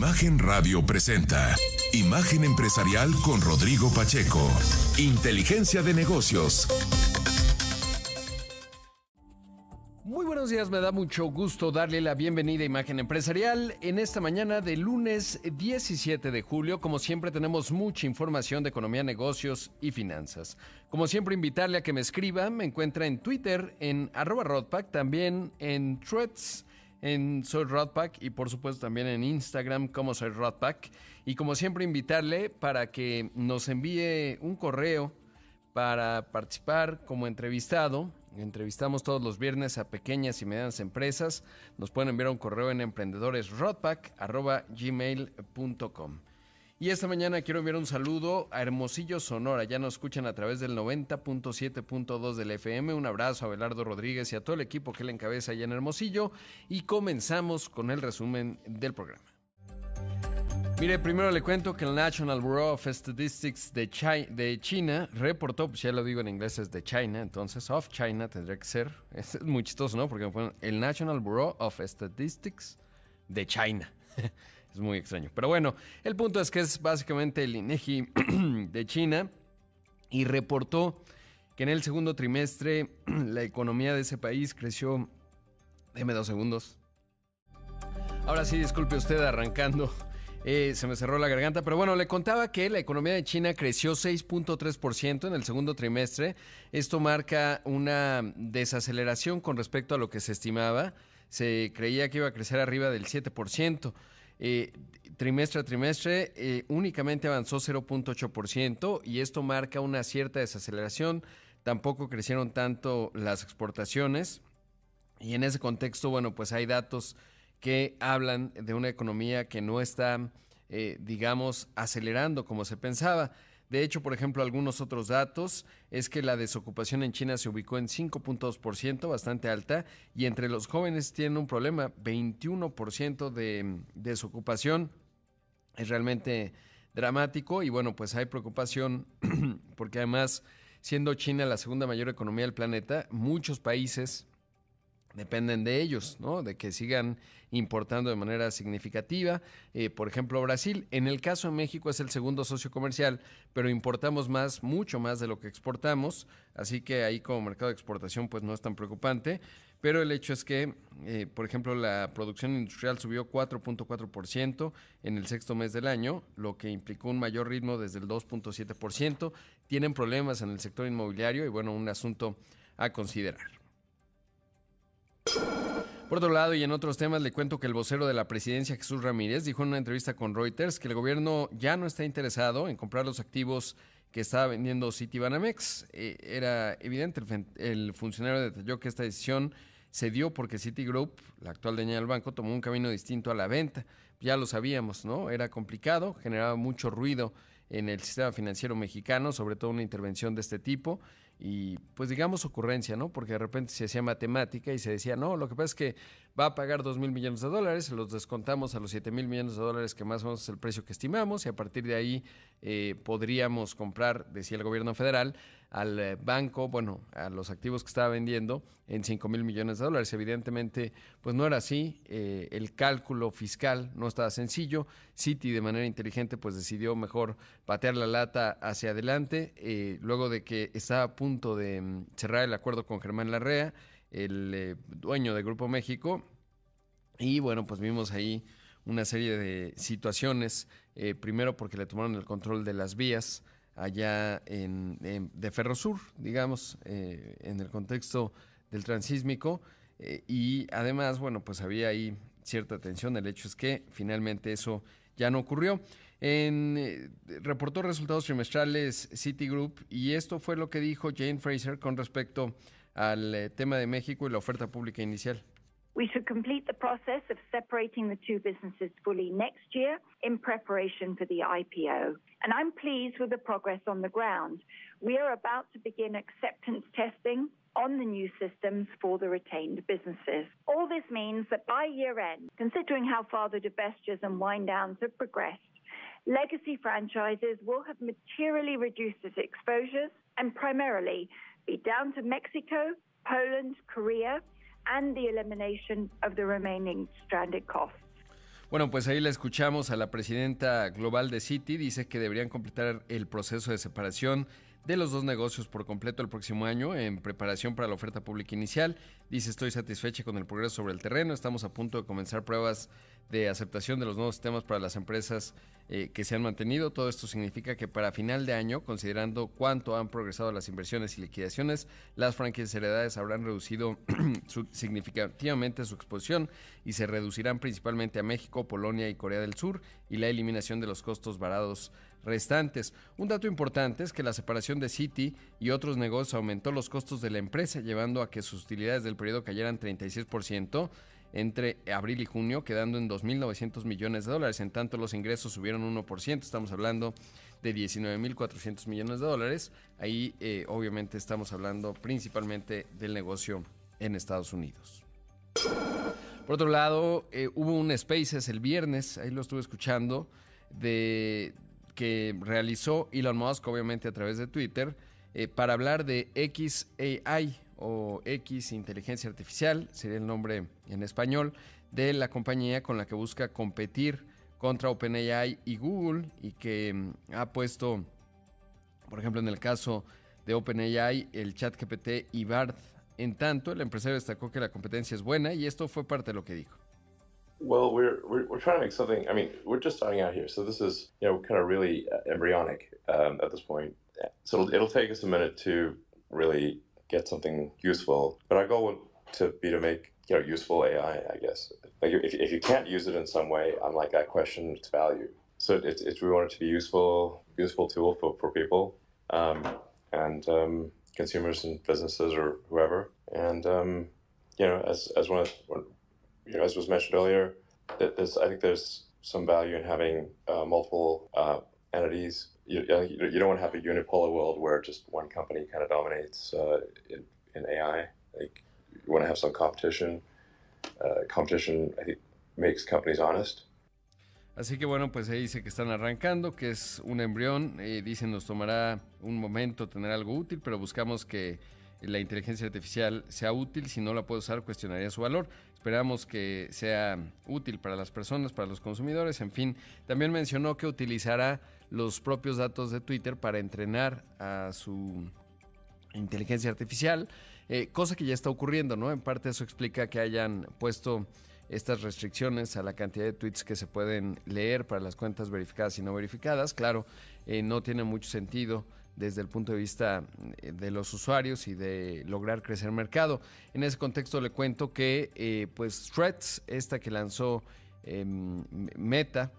Imagen Radio presenta Imagen Empresarial con Rodrigo Pacheco. Inteligencia de negocios. Muy buenos días, me da mucho gusto darle la bienvenida a Imagen Empresarial en esta mañana de lunes 17 de julio. Como siempre tenemos mucha información de economía, negocios y finanzas. Como siempre invitarle a que me escriba, me encuentra en Twitter en arroba Rodpack, también en Threads en Soy Rodpack y por supuesto también en Instagram como Soy Rodpack. Y como siempre invitarle para que nos envíe un correo para participar como entrevistado. Entrevistamos todos los viernes a pequeñas y medianas empresas. Nos pueden enviar un correo en emprendedores.rodpack.gmail.com. Y esta mañana quiero enviar un saludo a Hermosillo, Sonora. Ya nos escuchan a través del 90.7.2 del FM. Un abrazo a Belardo Rodríguez y a todo el equipo que le encabeza allá en Hermosillo. Y comenzamos con el resumen del programa. Mire, primero le cuento que el National Bureau of Statistics de, China reportó, pues ya lo digo en inglés, es de China, entonces of China tendría que ser. Es muy chistoso, ¿no? Porque fue el National Bureau of Statistics de China. Es muy extraño. Pero bueno, el punto es que es básicamente el INEGI de China y reportó que en el segundo trimestre la economía de ese país creció. Deme dos segundos. Ahora sí, disculpe usted arrancando. Eh, se me cerró la garganta, pero bueno, le contaba que la economía de China creció 6.3% en el segundo trimestre. Esto marca una desaceleración con respecto a lo que se estimaba. Se creía que iba a crecer arriba del 7%. Eh, trimestre a trimestre eh, únicamente avanzó 0.8% y esto marca una cierta desaceleración. Tampoco crecieron tanto las exportaciones y en ese contexto, bueno, pues hay datos que hablan de una economía que no está, eh, digamos, acelerando como se pensaba. De hecho, por ejemplo, algunos otros datos es que la desocupación en China se ubicó en 5.2%, bastante alta, y entre los jóvenes tienen un problema, 21% de desocupación. Es realmente dramático y bueno, pues hay preocupación porque además, siendo China la segunda mayor economía del planeta, muchos países dependen de ellos, ¿no? De que sigan importando de manera significativa. Eh, por ejemplo, Brasil, en el caso de México es el segundo socio comercial, pero importamos más, mucho más de lo que exportamos, así que ahí como mercado de exportación pues no es tan preocupante. Pero el hecho es que, eh, por ejemplo, la producción industrial subió 4.4% en el sexto mes del año, lo que implicó un mayor ritmo desde el 2.7%. Tienen problemas en el sector inmobiliario y bueno, un asunto a considerar. Por otro lado, y en otros temas, le cuento que el vocero de la presidencia, Jesús Ramírez, dijo en una entrevista con Reuters que el gobierno ya no está interesado en comprar los activos que estaba vendiendo Citibanamex. Eh, era evidente, el, funcionario detalló que esta decisión se dio porque Citigroup, la actual dueña del banco, tomó un camino distinto a la venta. Ya lo sabíamos, ¿no? Era complicado, generaba mucho ruido en el sistema financiero mexicano, sobre todo una intervención de este tipo y pues digamos ocurrencia, ¿no? Porque de repente se hacía matemática y se decía, no, lo que pasa es que va a pagar 2 mil millones de dólares, los descontamos a los 7 mil millones de dólares que más o menos es el precio que estimamos y a partir de ahí eh, podríamos comprar, decía el gobierno federal, al eh, banco, bueno, a los activos que estaba vendiendo en 5 mil millones de dólares. Evidentemente, pues no era así, eh, el cálculo fiscal no estaba sencillo, Citi de manera inteligente pues decidió mejor patear la lata hacia adelante, luego de que estaba a punto de mm, cerrar el acuerdo con Germán Larrea, el eh, dueño de Grupo México. Y bueno, pues vimos ahí una serie de situaciones, eh, primero porque le tomaron el control de las vías allá en, de Ferrosur, digamos, eh, en el contexto del transísmico, y además, bueno, pues había ahí cierta tensión, el hecho es que finalmente eso ya no ocurrió. En, reportó resultados trimestrales Citigroup y esto fue lo que dijo Jane Fraser con respecto al eh, tema de México y la oferta pública inicial. We should complete the process of separating the two businesses fully next year in preparation for the IPO. And I'm pleased with the progress on the ground. We are about to begin acceptance testing on the new systems for the retained businesses. All this means that by year end, considering how far the divestitures and wind downs have progressed, legacy franchises will have materially reduced its exposures and primarily be down to Mexico, Poland, Korea, and the elimination of the remaining stranded costs. Bueno, pues ahí la escuchamos a la presidenta global de Citi. Dice que deberían completar el proceso de separación de los dos negocios por completo el próximo año en preparación para la oferta pública inicial. Dice, estoy satisfecha con el progreso sobre el terreno. Estamos a punto de comenzar pruebas de aceptación de los nuevos sistemas para las empresas eh, que se han mantenido. Todo esto significa que para final de año, considerando cuánto han progresado las inversiones y liquidaciones, las franquicias heredades habrán reducido significativamente su exposición y se reducirán principalmente a México, Polonia y Corea del Sur y la eliminación de los costos varados restantes. Un dato importante es que la separación de Citi y otros negocios aumentó los costos de la empresa, llevando a que sus utilidades del periodo cayeran 36% entre abril y junio, quedando en 2.900 millones de dólares. En tanto, los ingresos subieron 1%, estamos hablando de 19.400 millones de dólares. Ahí, eh, obviamente, estamos hablando principalmente del negocio en Estados Unidos. Por otro lado, eh, hubo un Spaces el viernes, ahí lo estuve escuchando, de, que realizó Elon Musk, obviamente a través de Twitter, eh, para hablar de XAI o X Inteligencia Artificial, sería el nombre en español, de la compañía con la que busca competir contra OpenAI y Google y que mm, ha puesto, por ejemplo, en el caso de OpenAI, el chat GPT y BART. En tanto, el empresario destacó que la competencia es buena y esto fue parte de lo que dijo. Well, we're, we're, we're trying to make something. I mean, we're just starting out here, so this is you know kind of really uh, embryonic um, at this point. So it'll, it'll take us a minute to really get something useful. But our goal would to be to make you know useful AI, I guess. Like if, if you can't use it in some way, I'm like I question its value. So it's, it's we want it to be useful, useful tool for, for people um, and um, consumers and businesses or whoever. And um, you know, as as one of you know, as was mentioned earlier, that there's I think there's some value in having uh, multiple uh, entities you, you don't want to have a unipolar world where just one company kind of dominates uh, in, in, AI. Like you want to have some competition. Uh, competition, I think, makes companies honest. Así que bueno, pues ahí dice que están arrancando, que es un embrión. Eh, dicen nos tomará un momento tener algo útil, pero buscamos que la inteligencia artificial sea útil. Si no la puede usar, cuestionaría su valor. Esperamos que sea útil para las personas, para los consumidores. En fin, también mencionó que utilizará los propios datos de Twitter para entrenar a su inteligencia artificial, eh, cosa que ya está ocurriendo, ¿no? En parte eso explica que hayan puesto estas restricciones a la cantidad de tweets que se pueden leer para las cuentas verificadas y no verificadas. Claro, eh, no tiene mucho sentido desde el punto de vista eh, de los usuarios y de lograr crecer mercado. En ese contexto le cuento que pues Threads, esta que lanzó em, Meta,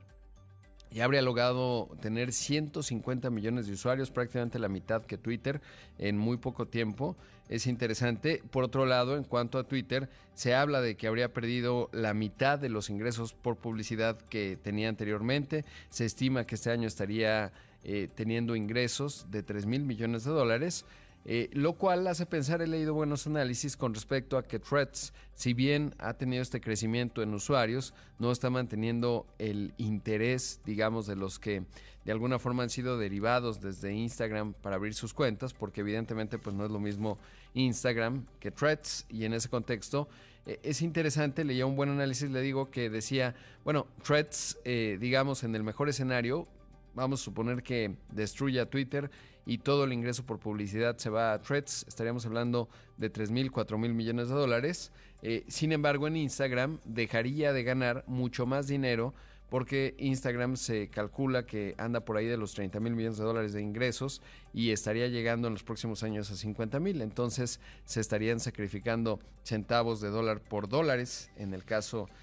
ya habría logrado tener 150 millones de usuarios, prácticamente la mitad que Twitter en muy poco tiempo. Es interesante. Por otro lado, en cuanto a Twitter, se habla de que habría perdido la mitad de los ingresos por publicidad que tenía anteriormente. Se estima que este año estaría eh, teniendo ingresos de 3 mil millones de dólares. Eh, lo cual hace pensar, he leído buenos análisis con respecto a que Threads, si bien ha tenido este crecimiento en usuarios, no está manteniendo el interés, digamos, de los que de alguna forma han sido derivados desde Instagram para abrir sus cuentas, porque evidentemente pues no es lo mismo Instagram que Threads, y en ese contexto eh, es interesante, leía un buen análisis, le digo que decía, bueno, Threads, eh, digamos, en el mejor escenario, vamos a suponer que destruya Twitter, y todo el ingreso por publicidad se va a Threads, estaríamos hablando de 3 mil, 4 mil millones de dólares. Eh, sin embargo, en Instagram dejaría de ganar mucho más dinero porque Instagram se calcula que anda por ahí de los 30 mil millones de dólares de ingresos y estaría llegando en los próximos años a 50 mil. Entonces se estarían sacrificando centavos de dólar por dólares en el caso de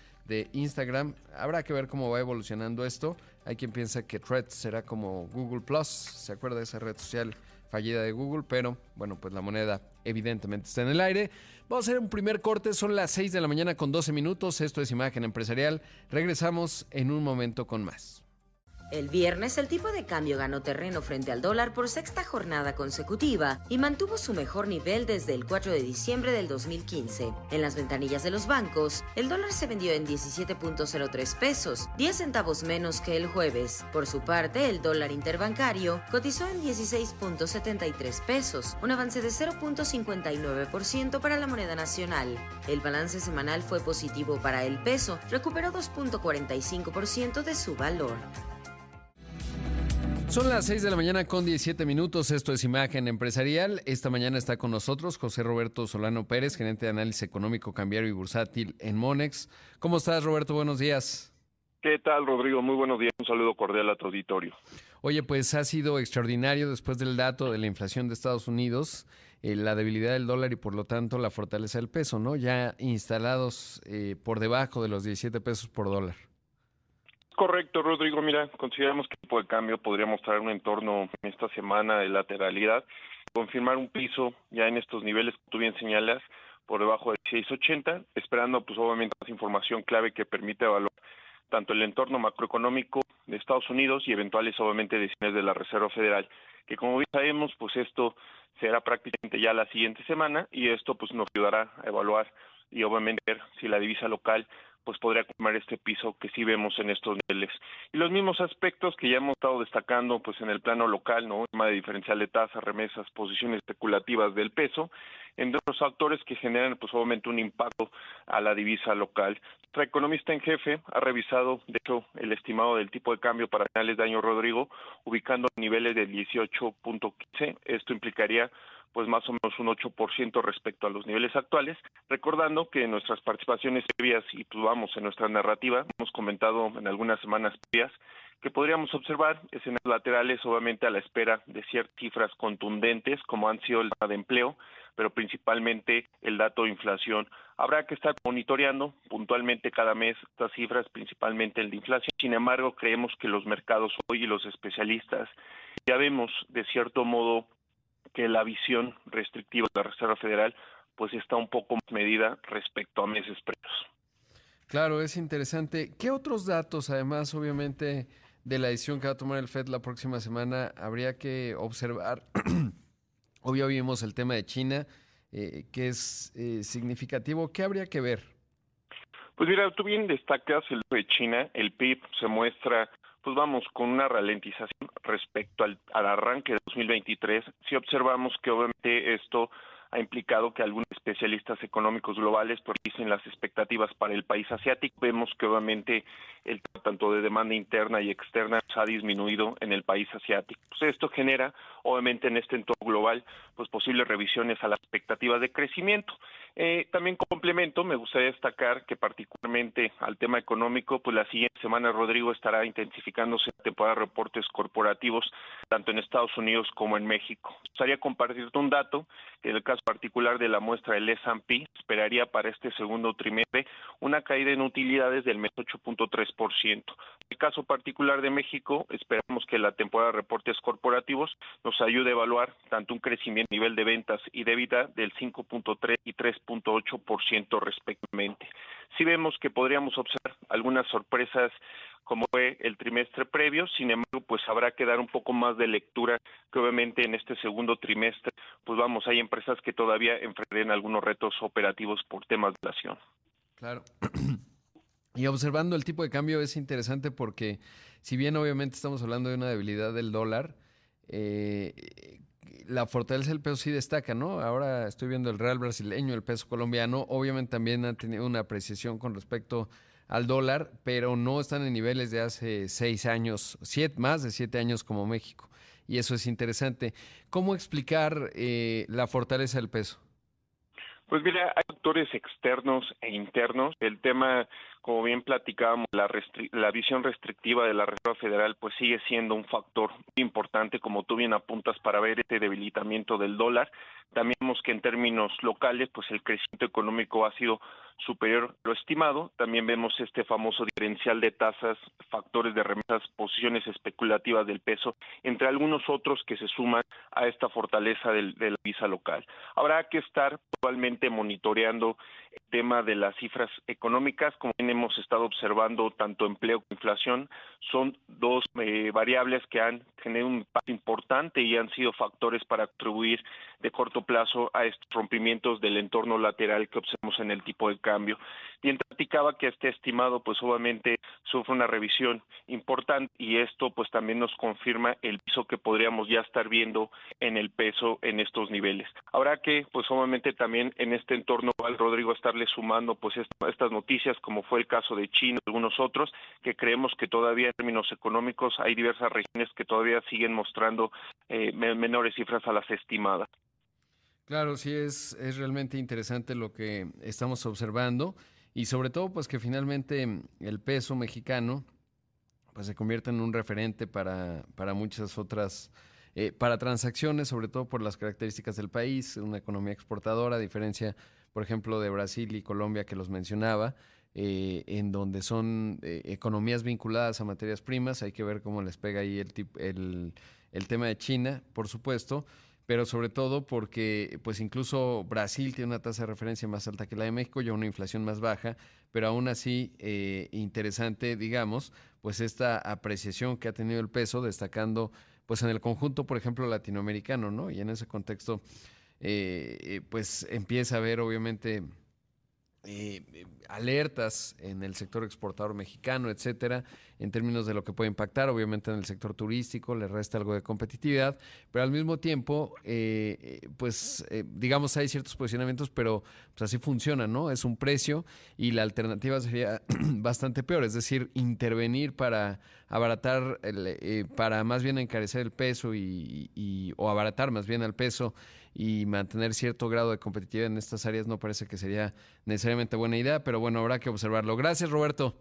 Instagram. Habrá que ver cómo va evolucionando esto. Hay quien piensa que Threads será como Google Plus, ¿se acuerda de esa red social fallida de Google? Pero bueno, pues la moneda evidentemente está en el aire. Vamos a hacer un primer corte, son las 6 de la mañana con 12 minutos. Esto es Imagen Empresarial. Regresamos en un momento con más. El viernes el tipo de cambio ganó terreno frente al dólar por sexta jornada consecutiva y mantuvo su mejor nivel desde el 4 de diciembre del 2015. En las ventanillas de los bancos, el dólar se vendió en 17.03 pesos, 10 centavos menos que el jueves. Por su parte, el dólar interbancario cotizó en 16.73 pesos, un avance de 0.59% para la moneda nacional. El balance semanal fue positivo para el peso, recuperó 2.45% de su valor. Son las 6 de la mañana con 17 minutos. Esto es Imagen Empresarial. Esta mañana está con nosotros José Roberto Solano Pérez, gerente de análisis económico, cambiario y bursátil en Monex. ¿Cómo estás, Roberto? Buenos días. ¿Qué tal, Rodrigo? Muy buenos días. Un saludo cordial a tu auditorio. Oye, pues ha sido extraordinario después del dato de la inflación de Estados Unidos, eh, la debilidad del dólar y por lo tanto la fortaleza del peso, ¿no? Ya instalados eh, por debajo de los 17 pesos por dólar. Correcto, Rodrigo. Mira, consideramos que el tipo de cambio podría mostrar un entorno en esta semana de lateralidad, confirmar un piso ya en estos niveles que tú bien señalas, por debajo de 6.80, esperando pues obviamente más información clave que permite evaluar tanto el entorno macroeconómico de Estados Unidos y eventuales obviamente decisiones de la Reserva Federal, que como bien sabemos, pues esto será prácticamente ya la siguiente semana y esto pues nos ayudará a evaluar y obviamente ver si la divisa local pues podría comer este piso que sí vemos en estos niveles. Y los mismos aspectos que ya hemos estado destacando pues en el plano local, ¿no? El tema de diferencial de tasas, remesas, posiciones especulativas del peso, entre otros factores que generan pues obviamente un impacto a la divisa local. Nuestra economista en jefe ha revisado, de hecho, el estimado del tipo de cambio para finales de año, Rodrigo, ubicando niveles de 18.15. Esto implicaría pues más o menos un 8% respecto a los niveles actuales, recordando que en nuestras participaciones previas y pues vamos en nuestra narrativa, hemos comentado en algunas semanas previas que podríamos observar escenarios laterales obviamente a la espera de ciertas cifras contundentes como han sido el de empleo, pero principalmente el dato de inflación. Habrá que estar monitoreando puntualmente cada mes estas cifras, principalmente el de inflación. Sin embargo, creemos que los mercados hoy y los especialistas ya vemos de cierto modo que la visión restrictiva de la Reserva Federal pues está un poco más medida respecto a meses previos. Claro, es interesante. ¿Qué otros datos, además, obviamente, de la decisión que va a tomar el FED la próxima semana, habría que observar? Obvio vimos el tema de China, eh, que es eh, significativo. ¿Qué habría que ver? Pues mira, tú bien destacas el de China, el PIB se muestra pues vamos con una ralentización respecto al, arranque de 2023. Si observamos que obviamente esto ha implicado que algunos especialistas económicos globales pues las expectativas para el país asiático. Vemos que obviamente el tanto de demanda interna y externa ha disminuido en el país asiático. Pues esto genera, obviamente, en este entorno global, pues posibles revisiones a las expectativas de crecimiento. Eh, también complemento, me gustaría destacar que particularmente al tema económico, pues la siguiente semana, Rodrigo, estará intensificándose la temporada de reportes corporativos, tanto en Estados Unidos como en México. Me gustaría compartirte un dato, que en el caso particular de la muestra del S&P, esperaría para este segundo trimestre una caída en utilidades del mes 8.3%. En el caso particular de México, esperamos que la temporada de reportes corporativos nos ayude a evaluar tanto un crecimiento nivel de ventas y de vida del 5.3 y 3.8% respectivamente. Si vemos que podríamos observar algunas sorpresas como fue el trimestre previo, sin embargo, pues habrá que dar un poco más de lectura que obviamente en este segundo trimestre, pues vamos, hay empresas que todavía enfrentan algunos retos operativos por temas de inflación. Claro. Y observando el tipo de cambio es interesante porque si bien obviamente estamos hablando de una debilidad del dólar, eh, la fortaleza del peso sí destaca, ¿no? Ahora estoy viendo el real brasileño, el peso colombiano, obviamente también ha tenido una apreciación con respecto al dólar, pero no están en niveles de hace seis años, siete, más de siete años como México. Y eso es interesante. ¿Cómo explicar eh, la fortaleza del peso? Pues mira, hay factores externos e internos. El tema, como bien platicábamos, la, la visión restrictiva de la Reserva Federal, pues sigue siendo un factor importante, como tú bien apuntas, para ver este debilitamiento del dólar. También vemos que en términos locales, pues el crecimiento económico ha sido superior a lo estimado. También vemos este famoso diferencial de tasas, factores de remesas, posiciones especulativas del peso, entre algunos otros que se suman a esta fortaleza del, de la visa local. Habrá que estar actualmente monitoreando el tema de las cifras económicas, como bien hemos estado observando, tanto empleo como inflación son dos eh, variables que han generado un impacto importante y han sido factores para contribuir de corto plazo a estos rompimientos del entorno lateral que observamos en el tipo de cambio. Él platicaba que este estimado, pues obviamente sufre una revisión importante y esto pues también nos confirma el piso que podríamos ya estar viendo en el peso en estos niveles. Habrá que, pues obviamente también en este entorno al Rodrigo estarle sumando pues estas noticias como fue el caso de China y algunos otros que creemos que todavía en términos económicos hay diversas regiones que todavía siguen mostrando eh, menores cifras a las estimadas. Claro, sí, es, es realmente interesante lo que estamos observando y sobre todo pues que finalmente el peso mexicano pues se convierte en un referente para, para muchas otras, eh, para transacciones, sobre todo por las características del país, una economía exportadora, a diferencia, por ejemplo, de Brasil y Colombia que los mencionaba, eh, en donde son eh, economías vinculadas a materias primas, hay que ver cómo les pega ahí el, el, el tema de China, por supuesto, pero sobre todo porque pues incluso Brasil tiene una tasa de referencia más alta que la de México y una inflación más baja, pero aún así eh, interesante, digamos, pues esta apreciación que ha tenido el peso, destacando pues en el conjunto, por ejemplo, latinoamericano, ¿no? Y en ese contexto, eh, eh, pues empieza a haber obviamente eh, alertas en el sector exportador mexicano, etcétera, en términos de lo que puede impactar, obviamente en el sector turístico, le resta algo de competitividad, pero al mismo tiempo, eh, eh, pues digamos, hay ciertos posicionamientos, pero pues así funciona, ¿no? Es un precio y la alternativa sería bastante peor, es decir, intervenir para abaratar, para más bien encarecer el peso y, y, o abaratar más bien al peso y mantener cierto grado de competitividad en estas áreas no parece que sería necesariamente buena idea, pero bueno, habrá que observarlo. Gracias, Roberto.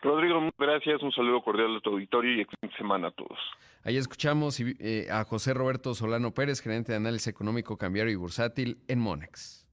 Rodrigo, gracias. Un saludo cordial a tu auditorio y excelente semana a todos. Ahí escuchamos eh, a José Roberto Solano Pérez, gerente de análisis económico, cambiario y bursátil en Monex.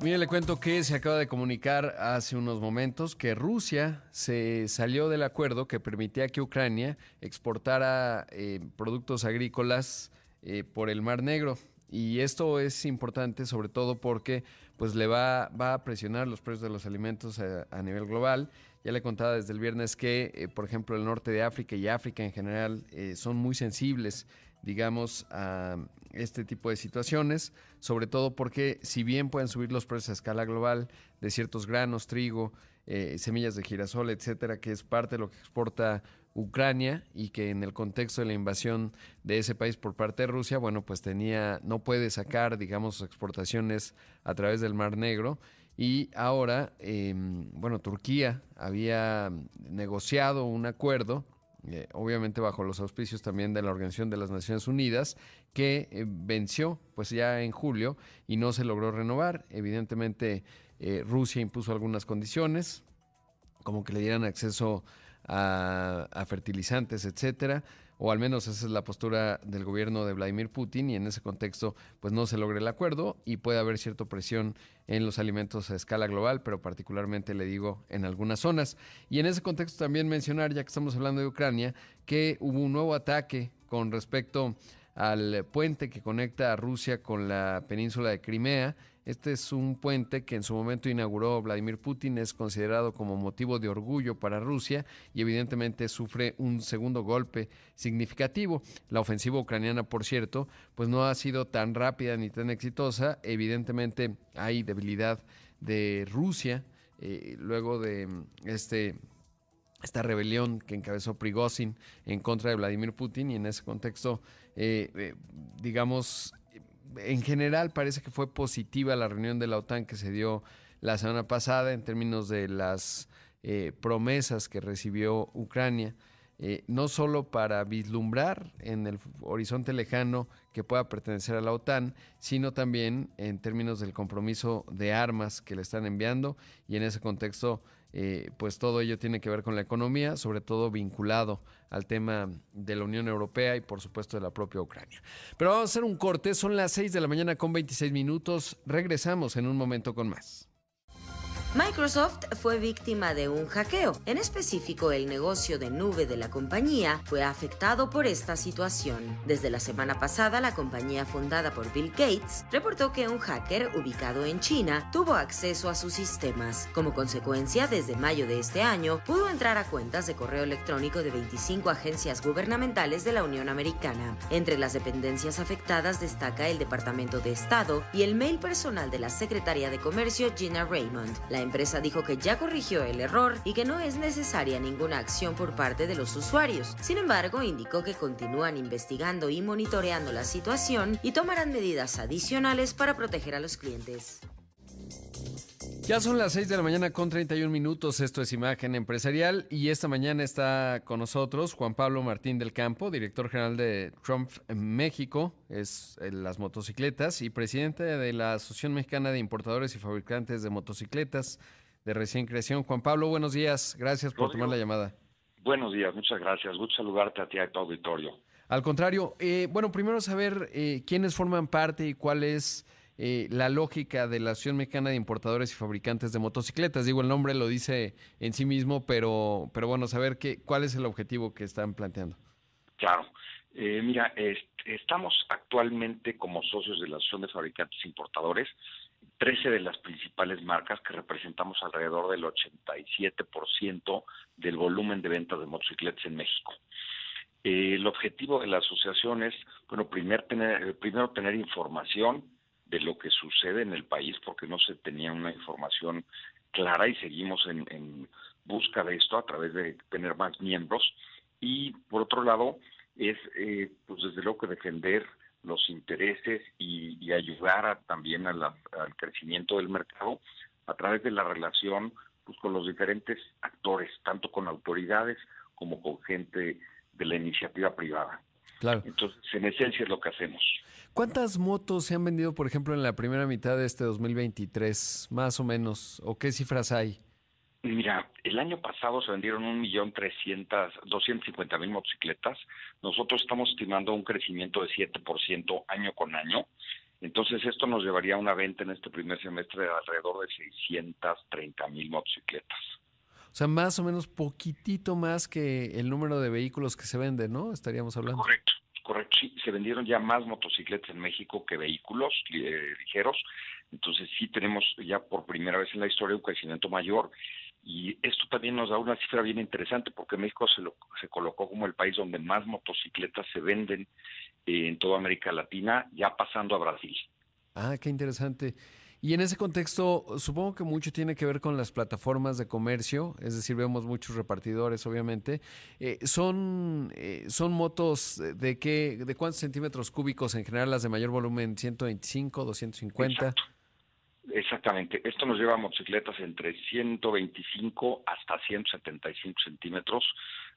Mire, le cuento que se acaba de comunicar hace unos momentos que Rusia se salió del acuerdo que permitía que Ucrania exportara eh, productos agrícolas eh, por el Mar Negro. Y esto es importante sobre todo porque pues le va, a presionar los precios de los alimentos a, nivel global. Ya le contaba desde el viernes que, eh, por ejemplo, el norte de África y África en general son muy sensibles, digamos, a este tipo de situaciones, sobre todo porque si bien pueden subir los precios a escala global de ciertos granos, trigo, eh, semillas de girasol, etcétera, que es parte de lo que exporta Ucrania y que en el contexto de la invasión de ese país por parte de Rusia, bueno, pues tenía, no puede sacar, digamos, exportaciones a través del Mar Negro. Y ahora, em, bueno, Turquía había negociado un acuerdo eh, obviamente bajo los auspicios también de la Organización de las Naciones Unidas, que eh, venció pues ya en julio y no se logró renovar. Evidentemente eh, Rusia impuso algunas condiciones, como que le dieran acceso a, a fertilizantes, etcétera o al menos esa es la postura del gobierno de Vladimir Putin y en ese contexto pues no se logra el acuerdo y puede haber cierta presión en los alimentos a escala global, pero particularmente le digo en algunas zonas. Y en ese contexto también mencionar, ya que estamos hablando de Ucrania, que hubo un nuevo ataque con respecto al puente que conecta a Rusia con la península de Crimea este es un puente que en su momento inauguró Vladimir Putin, es considerado como motivo de orgullo para Rusia y evidentemente sufre un segundo golpe significativo. La ofensiva ucraniana, por cierto, pues no ha sido tan rápida ni tan exitosa. Evidentemente hay debilidad de Rusia eh, luego de este esta rebelión que encabezó Prigozhin en contra de Vladimir Putin y en ese contexto, eh, eh, digamos, en general parece que fue positiva la reunión de la OTAN que se dio la semana pasada en términos de las eh, promesas que recibió Ucrania, eh, no solo para vislumbrar en el horizonte lejano que pueda pertenecer a la OTAN, sino también en términos del compromiso de armas que le están enviando y en ese contexto eh, pues todo ello tiene que ver con la economía, sobre todo vinculado al tema de la Unión Europea y por supuesto de la propia Ucrania. Pero vamos a hacer un corte, son las 6 de la mañana con 26 minutos, regresamos en un momento con más. Microsoft fue víctima de un hackeo. En específico, el negocio de nube de la compañía fue afectado por esta situación. Desde la semana pasada, la compañía fundada por Bill Gates reportó que un hacker ubicado en China tuvo acceso a sus sistemas. Como consecuencia, desde mayo de este año, pudo entrar a cuentas de correo electrónico de 25 agencias gubernamentales de la Unión Americana. Entre las dependencias afectadas destaca el Departamento de Estado y el mail personal de la Secretaría de Comercio Gina Raymond. La empresa dijo que ya corrigió el error y que no es necesaria ninguna acción por parte de los usuarios. Sin embargo, indicó que continúan investigando y monitoreando la situación y tomarán medidas adicionales para proteger a los clientes. Ya son las 6 de la mañana con 31 minutos, esto es Imagen Empresarial y esta mañana está con nosotros Juan Pablo Martín del Campo, director general de Trump en México, es en las motocicletas y presidente de la Asociación Mexicana de Importadores y Fabricantes de Motocicletas de recién creación. Juan Pablo, buenos días, gracias por tomar la llamada. Buenos días, muchas gracias, gusto saludarte a ti y a tu auditorio. Al contrario, eh, bueno, primero saber eh, quiénes forman parte y cuál es eh, la lógica de la Asociación Mexicana de Importadores y Fabricantes de Motocicletas. Digo, el nombre lo dice en sí mismo, pero, pero bueno, saber qué, cuál es el objetivo que están planteando. Claro. Eh, mira, estamos actualmente como socios de la Asociación de Fabricantes e Importadores, 13 de las principales marcas que representamos alrededor del 87% del volumen de ventas de motocicletas en México. Eh, el objetivo de la asociación es, bueno, primer tener, primero tener información de lo que sucede en el país porque no se tenía una información clara y seguimos en, busca de esto a través de tener más miembros. Y por otro lado es eh, pues desde luego que defender los intereses y, ayudar también al crecimiento del mercado a través de la relación pues con los diferentes actores tanto con autoridades como con gente de la iniciativa privada claro entonces en esencia es lo que hacemos ¿Cuántas motos se han vendido, por ejemplo, en la primera mitad de este 2023, más o menos? ¿O qué cifras hay? Mira, el año pasado se vendieron un millón trescientas, doscientos cincuenta mil motocicletas. Nosotros estamos estimando un crecimiento de 7% año con año. Entonces esto nos llevaría a una venta en este primer semestre de alrededor de 630 mil motocicletas. O sea, más o menos poquitito más que el número de vehículos que se venden, ¿no? Estaríamos hablando. Correcto. Correcto, sí, se vendieron ya más motocicletas en México que vehículos eh, ligeros, entonces sí tenemos ya por primera vez en la historia un crecimiento mayor y esto también nos da una cifra bien interesante porque México se, lo, se colocó como el país donde más motocicletas se venden eh, en toda América Latina, ya pasando a Brasil. Ah, qué interesante. Y en ese contexto, supongo que mucho tiene que ver con las plataformas de comercio, es decir, vemos muchos repartidores, obviamente. Eh, son, eh, son motos de qué, de cuántos centímetros cúbicos en general las de mayor volumen, 125, 250. Exactamente. Esto nos lleva a motocicletas entre 125 hasta 175 centímetros,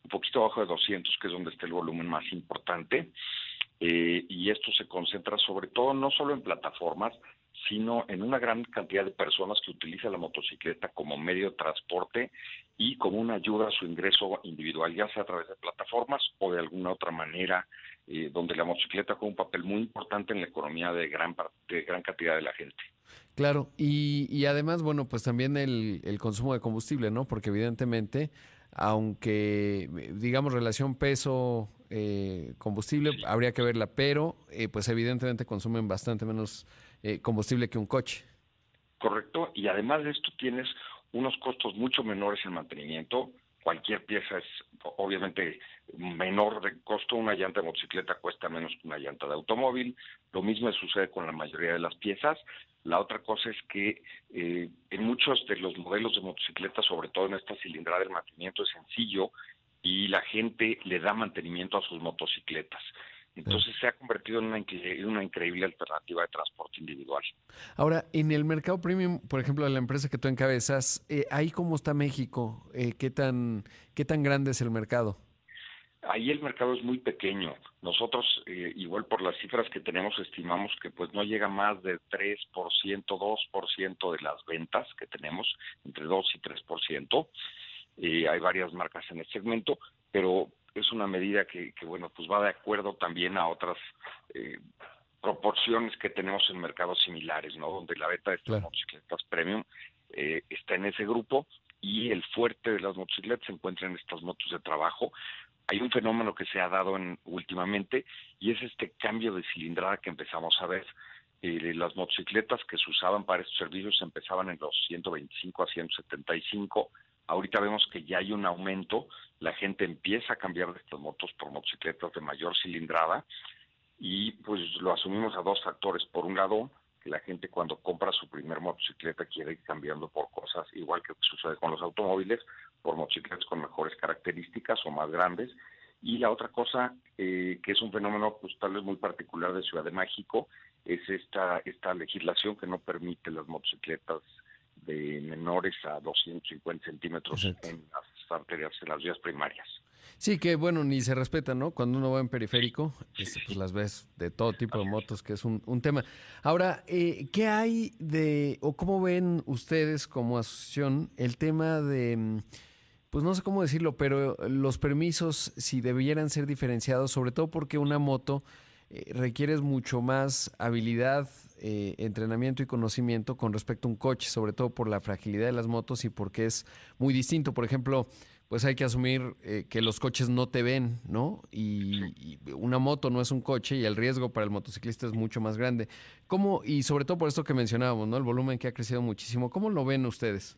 un poquito abajo de 200, que es donde está el volumen más importante. Eh, y esto se concentra sobre todo no solo en plataformas, sino en una gran cantidad de personas que utilizan la motocicleta como medio de transporte y como una ayuda a su ingreso individual, ya sea a través de plataformas o de alguna otra manera, eh, donde la motocicleta juega un papel muy importante en la economía de gran, de gran cantidad de la gente. Claro, y, y además, bueno, pues también el, el consumo de combustible, ¿no? Porque evidentemente, aunque digamos relación peso eh, combustible, habría que verla, pero eh, pues evidentemente consumen bastante menos eh, combustible que un coche. Correcto, y además de esto tienes unos costos mucho menores en mantenimiento. Cualquier pieza es obviamente menor de costo. Una llanta de motocicleta cuesta menos que una llanta de automóvil. Lo mismo sucede con la mayoría de las piezas. La otra cosa es que eh, en muchos de los modelos de motocicleta, sobre todo en esta cilindrada, el mantenimiento es sencillo y la gente le da mantenimiento a sus motocicletas. Entonces se ha convertido en una, increíble alternativa de transporte individual. Ahora, en el mercado premium, por ejemplo, de la empresa que tú encabezas, eh, ¿ahí cómo está México? Eh, ¿qué, tan, ¿Qué tan grande es el mercado? Ahí el mercado es muy pequeño. Nosotros, eh, igual por las cifras que tenemos, estimamos que pues no llega más de 3%, 2% de las ventas que tenemos, entre 2 y 3%. Eh, hay varias marcas en el segmento, pero es una medida que, que, bueno, pues va de acuerdo también a otras eh, proporciones que tenemos en mercados similares, ¿no? Donde la venta de estas motocicletas premium eh, está en ese grupo y el fuerte de las motocicletas se encuentra en estas motos de trabajo. Hay un fenómeno que se ha dado en, últimamente y es este cambio de cilindrada que empezamos a ver. Eh, las motocicletas que se usaban para estos servicios empezaban en los 125 a 175. Ahorita vemos que ya hay un aumento, la gente empieza a cambiar de estas motos por motocicletas de mayor cilindrada y pues lo asumimos a dos factores. Por un lado, que la gente cuando compra su primer motocicleta quiere ir cambiando por cosas, igual que sucede con los automóviles, por motocicletas con mejores características o más grandes. Y la otra cosa, eh, que es un fenómeno pues tal vez muy particular de Ciudad de México, es esta, esta legislación que no permite las motocicletas de menores a 250 centímetros en las arterias, en las vías primarias. Sí, que bueno, ni se respeta, ¿no? Cuando uno va en periférico, este, pues las ves de todo tipo de motos, que es un, tema. Ahora, eh, ¿qué hay de, o cómo ven ustedes como asociación el tema de, mm, pues no sé cómo decirlo, pero los permisos, si debieran ser diferenciados, sobre todo porque una moto eh, requiere mucho más habilidad, eh, entrenamiento y conocimiento con respecto a un coche, sobre todo por la fragilidad de las motos y porque es muy distinto. Por ejemplo, pues hay que asumir eh, que los coches no te ven, ¿no? Y, una moto no es un coche y el riesgo para el motociclista es mucho más grande. ¿Cómo, y sobre todo por esto que mencionábamos, ¿no? El volumen que ha crecido muchísimo, ¿cómo lo ven ustedes?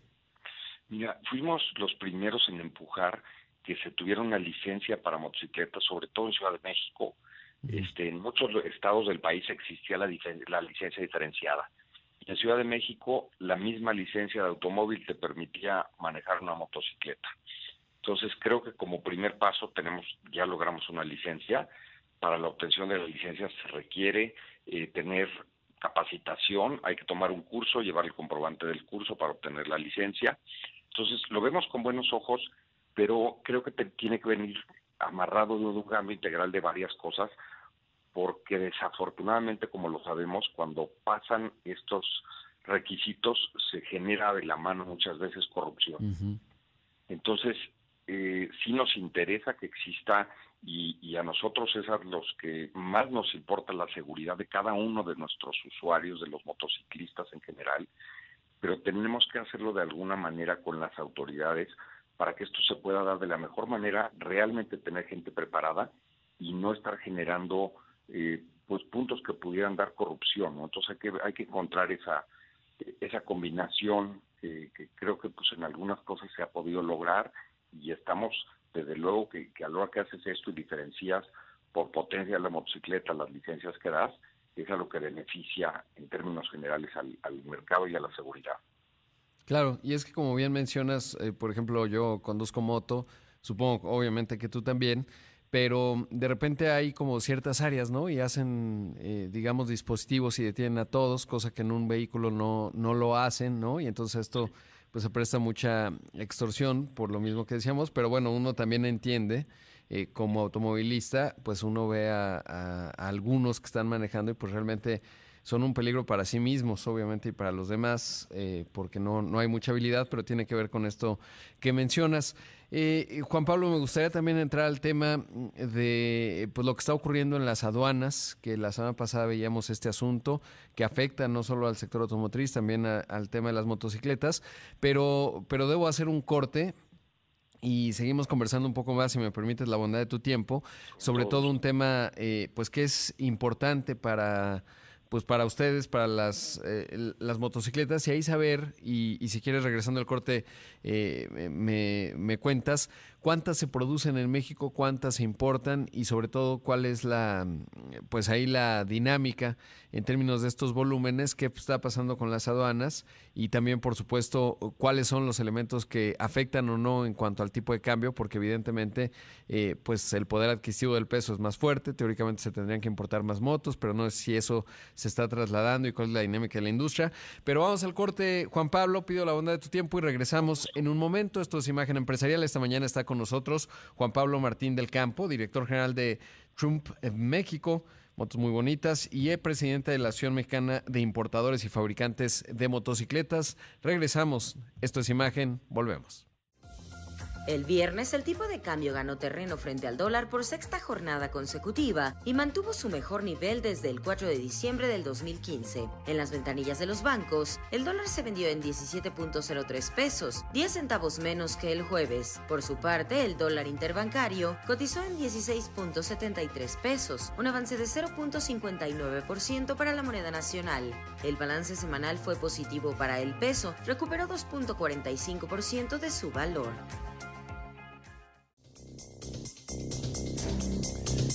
Mira, fuimos los primeros en empujar que se tuviera una licencia para motocicletas, sobre todo en Ciudad de México. Este, en muchos estados del país existía la, licencia diferenciada. En Ciudad de México, la misma licencia de automóvil te permitía manejar una motocicleta. Entonces creo que como primer paso tenemos, ya logramos una licencia. Para la obtención de la licencia se requiere eh, tener capacitación, hay que tomar un curso, llevar el comprobante del curso para obtener la licencia. Entonces lo vemos con buenos ojos, pero creo que tiene que venir amarrado de un cambio integral de varias cosas, porque desafortunadamente, como lo sabemos, cuando pasan estos requisitos se genera de la mano muchas veces corrupción. Entonces, eh, sí nos interesa que exista y, a nosotros es a los que más nos importa la seguridad de cada uno de nuestros usuarios, de los motociclistas en general, pero tenemos que hacerlo de alguna manera con las autoridades para que esto se pueda dar de la mejor manera, realmente tener gente preparada y no estar generando eh, pues puntos que pudieran dar corrupción. Entonces hay que, hay que encontrar esa, esa combinación que creo que pues en algunas cosas se ha podido lograr y estamos, desde luego, que, a lo que haces esto y diferencias por potencia de la motocicleta las licencias que das, es a lo que beneficia en términos generales al, mercado y a la seguridad. Claro, y es que como bien mencionas, eh, por ejemplo, yo conduzco moto, supongo obviamente que tú también, pero de repente hay como ciertas áreas, ¿no? Y hacen, eh, digamos, dispositivos y detienen a todos, cosa que en un vehículo no, no lo hacen, ¿no? Y entonces esto pues se presta mucha extorsión por lo mismo que decíamos, pero bueno, uno también entiende eh, como automovilista, pues uno ve a, algunos que están manejando y pues realmente son un peligro para sí mismos, obviamente, y para los demás, eh, porque no, no hay mucha habilidad, pero tiene que ver con esto que mencionas. Eh, Juan Pablo, me gustaría también entrar al tema de pues, lo que está ocurriendo en las aduanas, que la semana pasada veíamos este asunto que afecta no solo al sector automotriz, también al tema de las motocicletas, pero, pero debo hacer un corte y seguimos conversando un poco más, si me permites la bondad de tu tiempo, sobre todo un tema eh, pues que es importante para pues para ustedes, para las, eh, las motocicletas, y ahí saber, y, si quieres regresando al corte, eh, me, me, cuentas cuántas se producen en México, cuántas se importan y sobre todo cuál es la, pues ahí la dinámica en términos de estos volúmenes, qué está pasando con las aduanas y también, por supuesto, cuáles son los elementos que afectan o no en cuanto al tipo de cambio, porque evidentemente, eh, pues el poder adquisitivo del peso es más fuerte, teóricamente se tendrían que importar más motos, pero no es si eso se está trasladando y cuál es la dinámica de la industria. Pero vamos al corte, Juan Pablo, pido la bondad de tu tiempo y regresamos en un momento. Esto es Imagen Empresarial. Esta mañana está con nosotros Juan Pablo Martín del Campo, director general de Trump en México motos muy bonitas, y es presidente de la Asociación Mexicana de Importadores y Fabricantes de Motocicletas. Regresamos. Esto es imagen. Volvemos. El viernes el tipo de cambio ganó terreno frente al dólar por sexta jornada consecutiva y mantuvo su mejor nivel desde el 4 de diciembre del 2015. En las ventanillas de los bancos, el dólar se vendió en 17.03 pesos, 10 centavos menos que el jueves. Por su parte, el dólar interbancario cotizó en 16.73 pesos, un avance de 0.59% para la moneda nacional. El balance semanal fue positivo para el peso, recuperó 2.45% de su valor.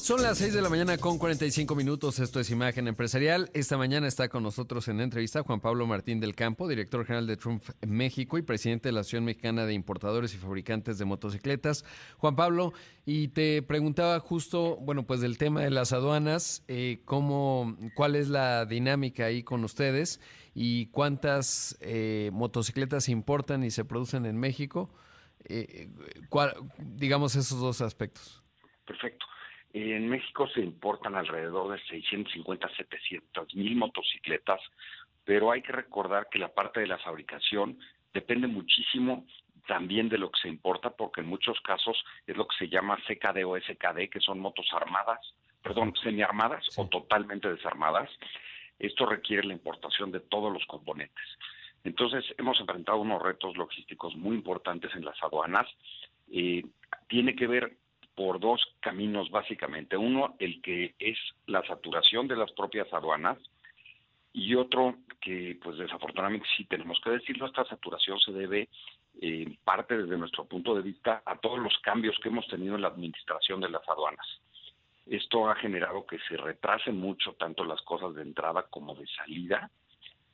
Son las 6 de la mañana con 45 minutos. Esto es Imagen Empresarial. Esta mañana está con nosotros en entrevista Juan Pablo Martín del Campo, director general de Trump México y presidente de la Asociación Mexicana de Importadores y Fabricantes de Motocicletas. Juan Pablo, y te preguntaba justo, bueno, pues del tema de las aduanas, eh, cómo, cuál es la dinámica ahí con ustedes y cuántas eh, motocicletas importan y se producen en México. Eh, digamos esos dos aspectos. Perfecto. En México se importan alrededor de 650, 700 mil motocicletas, pero hay que recordar que la parte de la fabricación depende muchísimo también de lo que se importa, porque en muchos casos es lo que se llama CKD o SKD, que son motos armadas, perdón, semiarmadas o totalmente desarmadas. Esto requiere la importación de todos los componentes. Entonces, hemos enfrentado unos retos logísticos muy importantes en las aduanas. Eh, tiene que ver por dos caminos básicamente. Uno, el que es la saturación de las propias aduanas y otro que pues desafortunadamente sí tenemos que decirlo, esta saturación se debe en parte desde nuestro punto de vista a todos los cambios que hemos tenido en la administración de las aduanas. Esto ha generado que se retrasen mucho tanto las cosas de entrada como de salida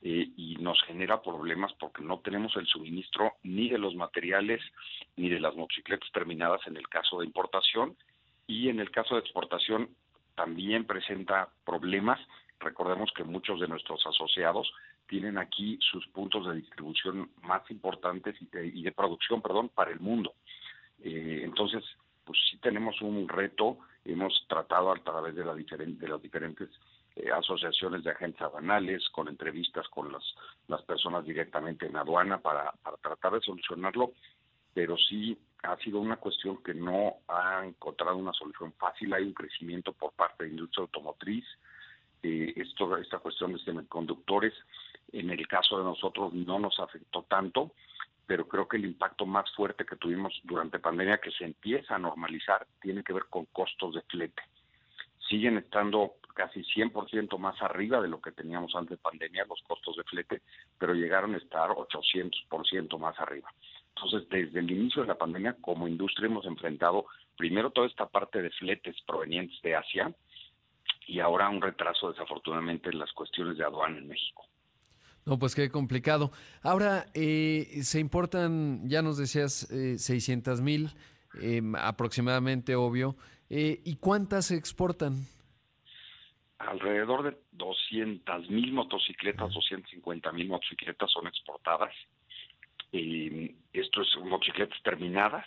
eh, y nos genera problemas porque no tenemos el suministro ni de los materiales ni de las motocicletas terminadas en el caso de importación y en el caso de exportación también presenta problemas. Recordemos que muchos de nuestros asociados tienen aquí sus puntos de distribución más importantes y de, producción, perdón, para el mundo. Eh, entonces, pues sí tenemos un reto, hemos tratado a través de, la de las diferentes eh, asociaciones de agentes aduanales, con entrevistas con las, las personas directamente en aduana para, para tratar de solucionarlo, pero sí ha sido una cuestión que no ha encontrado una solución fácil. Hay un crecimiento por parte de la industria automotriz. Eh, esto, esta cuestión de semiconductores, en el caso de nosotros no nos afectó tanto, pero creo que el impacto más fuerte que tuvimos durante pandemia, que se empieza a normalizar, tiene que ver con costos de flete. Siguen estando casi 100% más arriba de lo que teníamos antes de pandemia, los costos de flete, pero llegaron a estar 800% más arriba. Entonces, desde el inicio de la pandemia, como industria hemos enfrentado primero toda esta parte de fletes provenientes de Asia y ahora un retraso desafortunadamente en las cuestiones de aduana en México. No, pues qué complicado. Ahora, eh, se importan, ya nos decías, eh, 600 mil em, aproximadamente, obvio. Eh, ¿Y cuántas se exportan? Alrededor de 200 mil motocicletas, 250 mil motocicletas son exportadas. Eh, esto es motocicletas terminadas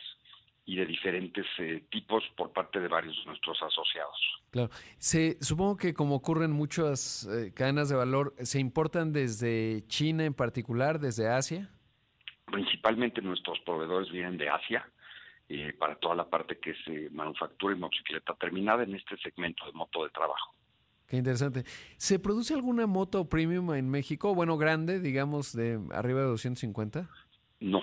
y de diferentes eh, tipos por parte de varios de nuestros asociados. Claro. Se, supongo que como ocurren muchas eh, cadenas de valor, ¿se importan desde China en particular, desde Asia? Principalmente nuestros proveedores vienen de Asia. Eh, para toda la parte que es manufactura y motocicleta terminada en este segmento de moto de trabajo. Qué interesante. ¿Se produce alguna moto premium en México? Bueno, grande, digamos, de arriba de 250? No.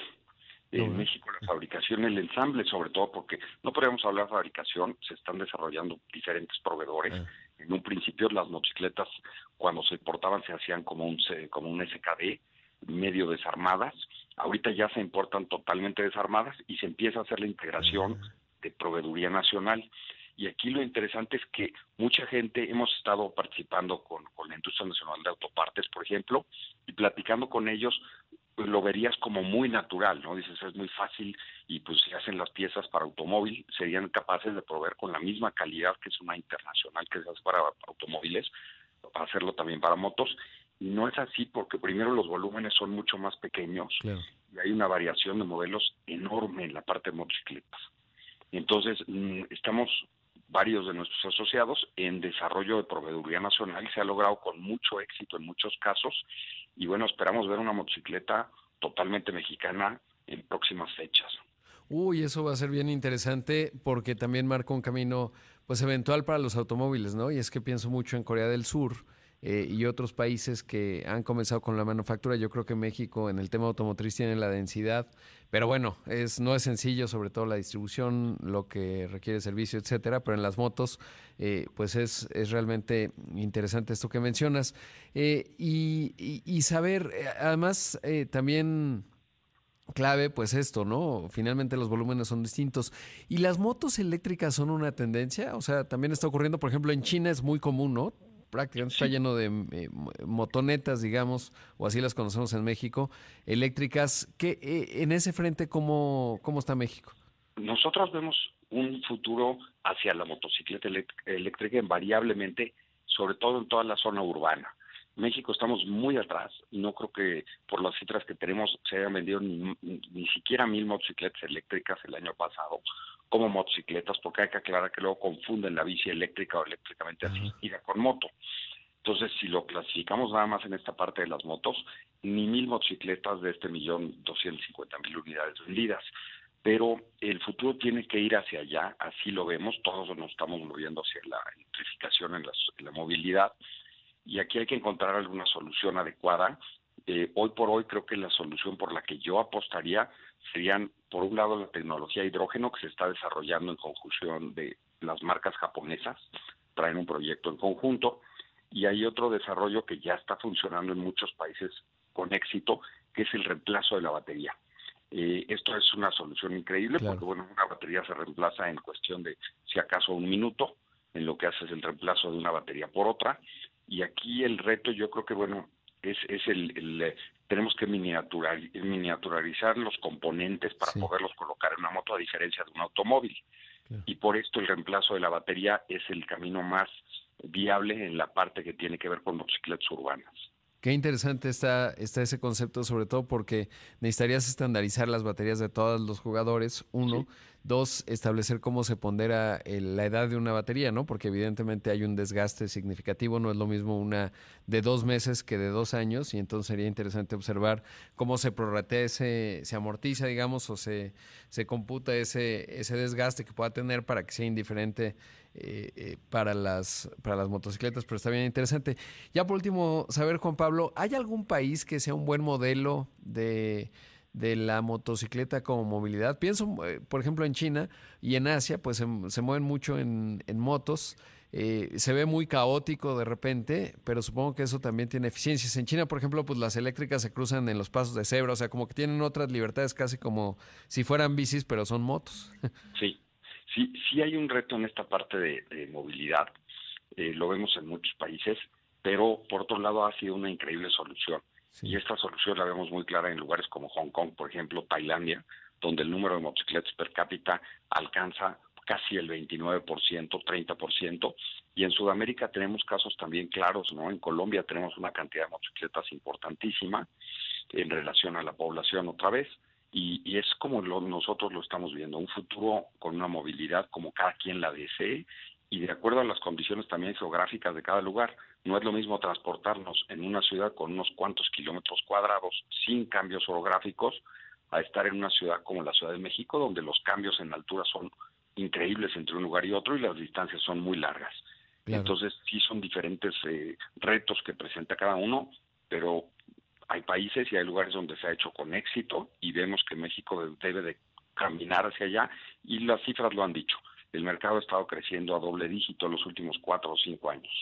En México la fabricación, el ensamble, sobre todo porque no podríamos hablar de fabricación, se están desarrollando diferentes proveedores. Ah. En un principio las motocicletas cuando se importaban se hacían como un como un SKD medio desarmadas. Ahorita ya se importan totalmente desarmadas y se empieza a hacer la integración ah. de proveeduría nacional. Y aquí lo interesante es que mucha gente hemos estado participando con, la industria nacional de autopartes, por ejemplo, y platicando con ellos pues lo verías como muy natural, ¿no? Dices, es muy fácil y pues si hacen las piezas para automóvil, serían capaces de proveer con la misma calidad que es una internacional que se hace para automóviles, para hacerlo también para motos. Y no es así porque primero los volúmenes son mucho más pequeños y hay una variación de modelos enorme en la parte de motocicletas. Entonces, mm, estamos varios de nuestros asociados en desarrollo de proveeduría nacional, se ha logrado con mucho éxito en muchos casos y bueno, esperamos ver una motocicleta totalmente mexicana en próximas fechas. Uy, eso va a ser bien interesante porque también marca un camino pues eventual para los automóviles, ¿no? Y es que pienso mucho en Corea del Sur, eh, y otros países que han comenzado con la manufactura. Yo creo que México en el tema automotriz tiene la densidad, pero bueno, es, no es sencillo, sobre todo la distribución, lo que requiere servicio, etcétera. Pero en las motos, eh, pues es, es realmente interesante esto que mencionas. Eh, y, y, saber, además, también clave, pues esto, ¿no? Finalmente los volúmenes son distintos. ¿Y las motos eléctricas son una tendencia? O sea, también está ocurriendo, por ejemplo, en China es muy común, ¿no? Prácticamente está lleno de eh, motonetas, digamos, o así las conocemos en México, eléctricas. ¿Qué, eh, en ese frente, ¿cómo, ¿cómo está México? Nosotros vemos un futuro hacia la motocicleta eléctrica invariablemente, sobre todo en toda la zona urbana. México estamos muy atrás y no creo que por las cifras que tenemos se hayan vendido ni, ni siquiera mil motocicletas eléctricas el año pasado como motocicletas, porque hay que aclarar que luego confunden la bici eléctrica o eléctricamente asistida con moto. Entonces, si lo clasificamos nada más en esta parte de las motos, ni mil motocicletas de este millón doscientos cincuenta mil unidades vendidas. Pero el futuro tiene que ir hacia allá, así lo vemos, todos nos estamos moviendo hacia la electrificación en, la movilidad, y aquí hay que encontrar alguna solución adecuada. Eh, hoy por hoy creo que la solución por la que yo apostaría serían, por un lado, la tecnología hidrógeno que se está desarrollando en conjunción de las marcas japonesas, traen un proyecto en conjunto, y hay otro desarrollo que ya está funcionando en muchos países con éxito, que es el reemplazo de la batería. Eh, esto es una solución increíble porque, bueno, una batería se reemplaza en cuestión de, si acaso, un minuto, en lo que hace es el reemplazo de una batería por otra. Y aquí el reto, yo creo que, bueno, es, es el, tenemos que miniaturizar los componentes para poderlos colocar en una moto a diferencia de un automóvil. Y por esto el reemplazo de la batería es el camino más viable en la parte que tiene que ver con motocicletas urbanas. Qué interesante está, está ese concepto, sobre todo porque necesitarías estandarizar las baterías de todos los jugadores, uno. Dos, establecer cómo se pondera la edad de una batería, ¿no? Porque evidentemente hay un desgaste significativo, no es lo mismo una de dos meses que de dos años, y entonces sería interesante observar cómo se prorratea ese, se amortiza, digamos, o se, se computa ese, ese desgaste que pueda tener para que sea indiferente eh, eh, para, las, para las motocicletas, pero está bien interesante. Ya por último, saber, Juan Pablo, ¿hay algún país que sea un buen modelo de de la motocicleta como movilidad. Pienso, eh, por ejemplo, en China y en Asia, pues se, mueven mucho en, motos. Eh, se ve muy caótico de repente, pero supongo que eso también tiene eficiencias. En China, por ejemplo, pues las eléctricas se cruzan en los pasos de cebra, o sea, como que tienen otras libertades casi como si fueran bicis, pero son motos. Sí, sí, sí hay un reto en esta parte de, movilidad. Eh, lo vemos en muchos países, pero por otro lado ha sido una increíble solución. Y esta solución la vemos muy clara en lugares como Hong Kong, por ejemplo, Tailandia, donde el número de motocicletas per cápita alcanza casi el 29%, 30%, y en Sudamérica tenemos casos también claros, ¿no? En Colombia tenemos una cantidad de motocicletas importantísima en relación a la población otra vez, y, y es como nosotros lo estamos viendo, un futuro con una movilidad como cada quien la desee y de acuerdo a las condiciones también geográficas de cada lugar. No es lo mismo transportarnos en una ciudad con unos cuantos kilómetros cuadrados sin cambios orográficos a estar en una ciudad como la Ciudad de México, donde los cambios en altura son increíbles entre un lugar y otro y las distancias son muy largas. Entonces sí son diferentes eh, retos que presenta cada uno, pero hay países y hay lugares donde se ha hecho con éxito y vemos que México debe de caminar hacia allá y las cifras lo han dicho el mercado ha estado creciendo a doble dígito en los últimos cuatro o cinco años.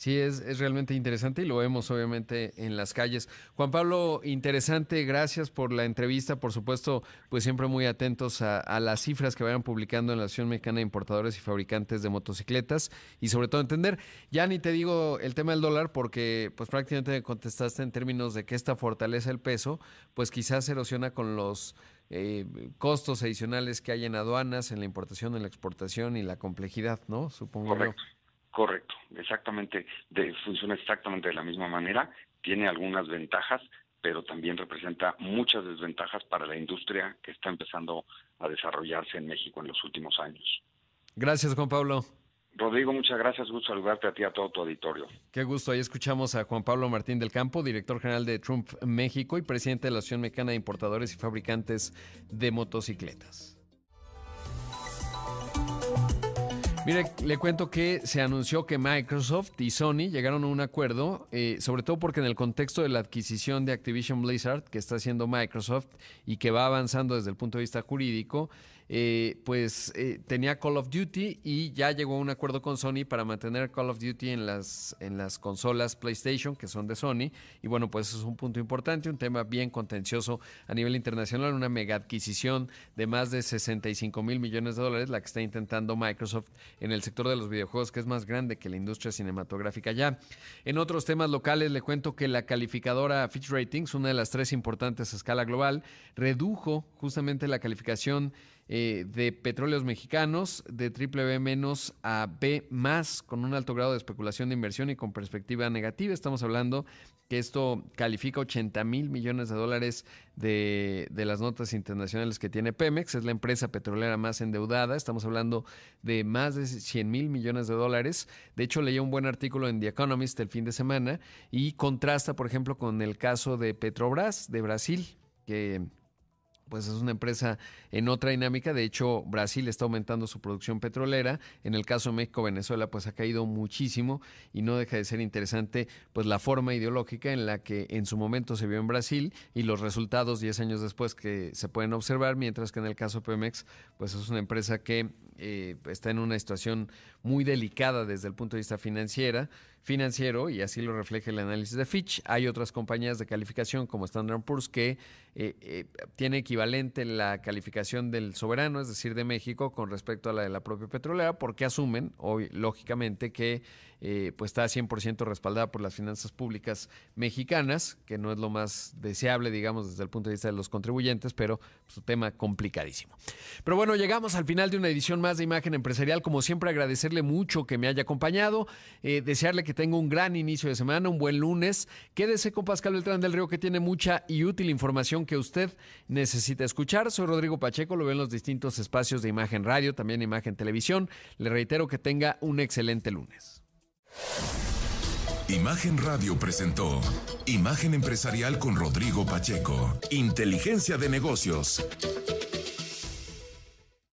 Sí, es, es, realmente interesante y lo vemos obviamente en las calles. Juan Pablo, interesante, gracias por la entrevista. Por supuesto, pues siempre muy atentos a, las cifras que vayan publicando en la Asociación Mexicana de Importadores y Fabricantes de Motocicletas y sobre todo entender, ya ni te digo el tema del dólar porque pues prácticamente contestaste en términos de que esta fortaleza el peso, pues quizás erosiona con los eh, costos adicionales que hay en aduanas, en la importación, en la exportación y la complejidad, ¿no? Supongo. Correcto. Correcto, exactamente, de, funciona exactamente de la misma manera, tiene algunas ventajas, pero también representa muchas desventajas para la industria que está empezando a desarrollarse en México en los últimos años. Gracias, Juan Pablo. Rodrigo, muchas gracias. Gusto saludarte a ti y a todo tu auditorio. Qué gusto. Ahí escuchamos a Juan Pablo Martín del Campo, director general de Trump México y presidente de la Asociación Mexicana de Importadores y Fabricantes de Motocicletas. Mire, le cuento que se anunció que Microsoft y Sony llegaron a un acuerdo, eh, sobre todo porque en el contexto de la adquisición de Activision Blizzard que está haciendo Microsoft y que va avanzando desde el punto de vista jurídico, eh, pues eh, tenía Call of Duty y ya llegó a un acuerdo con Sony para mantener Call of Duty en las, en las consolas PlayStation, que son de Sony. Y bueno, pues eso es un punto importante, un tema bien contencioso a nivel internacional, una mega adquisición de más de 65 mil millones de dólares, la que está intentando Microsoft en el sector de los videojuegos, que es más grande que la industria cinematográfica ya. En otros temas locales, le cuento que la calificadora Fitch Ratings, una de las tres importantes a escala global, redujo justamente la calificación eh, de petróleos mexicanos de triple B menos a B más, con un alto grado de especulación de inversión y con perspectiva negativa. Estamos hablando que esto califica 80 mil millones de dólares de, de, las notas internacionales que tiene Pemex, es la empresa petrolera más endeudada, estamos hablando de más de 100 mil millones de dólares. De hecho, leí un buen artículo en The Economist el fin de semana y contrasta, por ejemplo, con el caso de Petrobras de Brasil, que pues es una empresa en otra dinámica. De hecho, Brasil está aumentando su producción petrolera. En el caso de México, Venezuela, pues ha caído muchísimo y no deja de ser interesante, pues la forma ideológica en la que en su momento se vio en Brasil y los resultados 10 años después que se pueden observar, mientras que en el caso de Pemex, pues es una empresa que eh, está en una situación muy delicada desde el punto de vista financiera, financiero, y así lo refleja el análisis de Fitch. Hay otras compañías de calificación como Standard Poor's que eh, eh, tiene equivalente la calificación del soberano, es decir, de México, con respecto a la de la propia petrolera, porque asumen, hoy, lógicamente, que eh, pues está 100% respaldada por las finanzas públicas mexicanas, que no es lo más deseable, digamos, desde el punto de vista de los contribuyentes, pero es un tema complicadísimo. Pero bueno, llegamos al final de una edición más de Imagen Empresarial. Como siempre, agradecerle mucho que me haya acompañado, eh, desearle que tenga un gran inicio de semana, un buen lunes. Quédese con Pascal Beltrán del Río, que tiene mucha y útil información que usted necesita escuchar. Soy Rodrigo Pacheco, lo veo en los distintos espacios de Imagen Radio, también Imagen Televisión. Le reitero que tenga un excelente lunes. Imagen Radio presentó Imagen Empresarial con Rodrigo Pacheco. Inteligencia de negocios.